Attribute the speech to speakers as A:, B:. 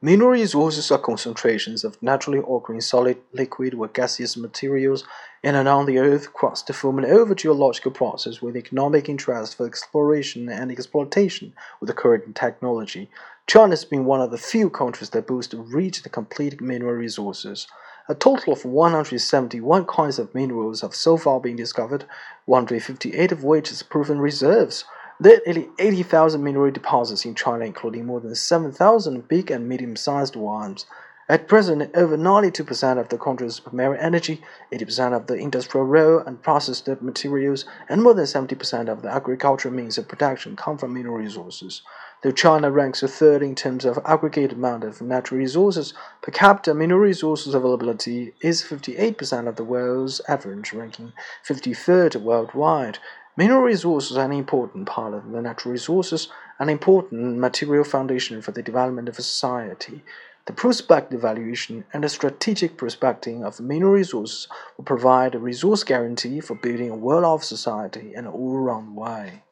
A: Mineral resources are concentrations of naturally occurring solid, liquid, or gaseous materials in and on the Earth crust formed over geological process with economic interest for exploration and exploitation with the current technology. China has been one of the few countries that boast and complete mineral resources. A total of 171 kinds of minerals have so far been discovered, 158 of which is proven reserves. There are nearly 80,000 mineral deposits in China, including more than 7,000 big and medium-sized ones. At present, over 92% of the country's primary energy, 80% of the industrial raw and processed materials, and more than 70% of the agricultural means of production come from mineral resources. Though China ranks third in terms of aggregate amount of natural resources, per capita mineral resources availability is 58% of the world's average, ranking 53rd worldwide. Mineral resources are an important part of the natural resources, an important material foundation for the development of a society. The prospective evaluation and the strategic prospecting of mineral resources will provide a resource guarantee for building a well-off society in an all-round way.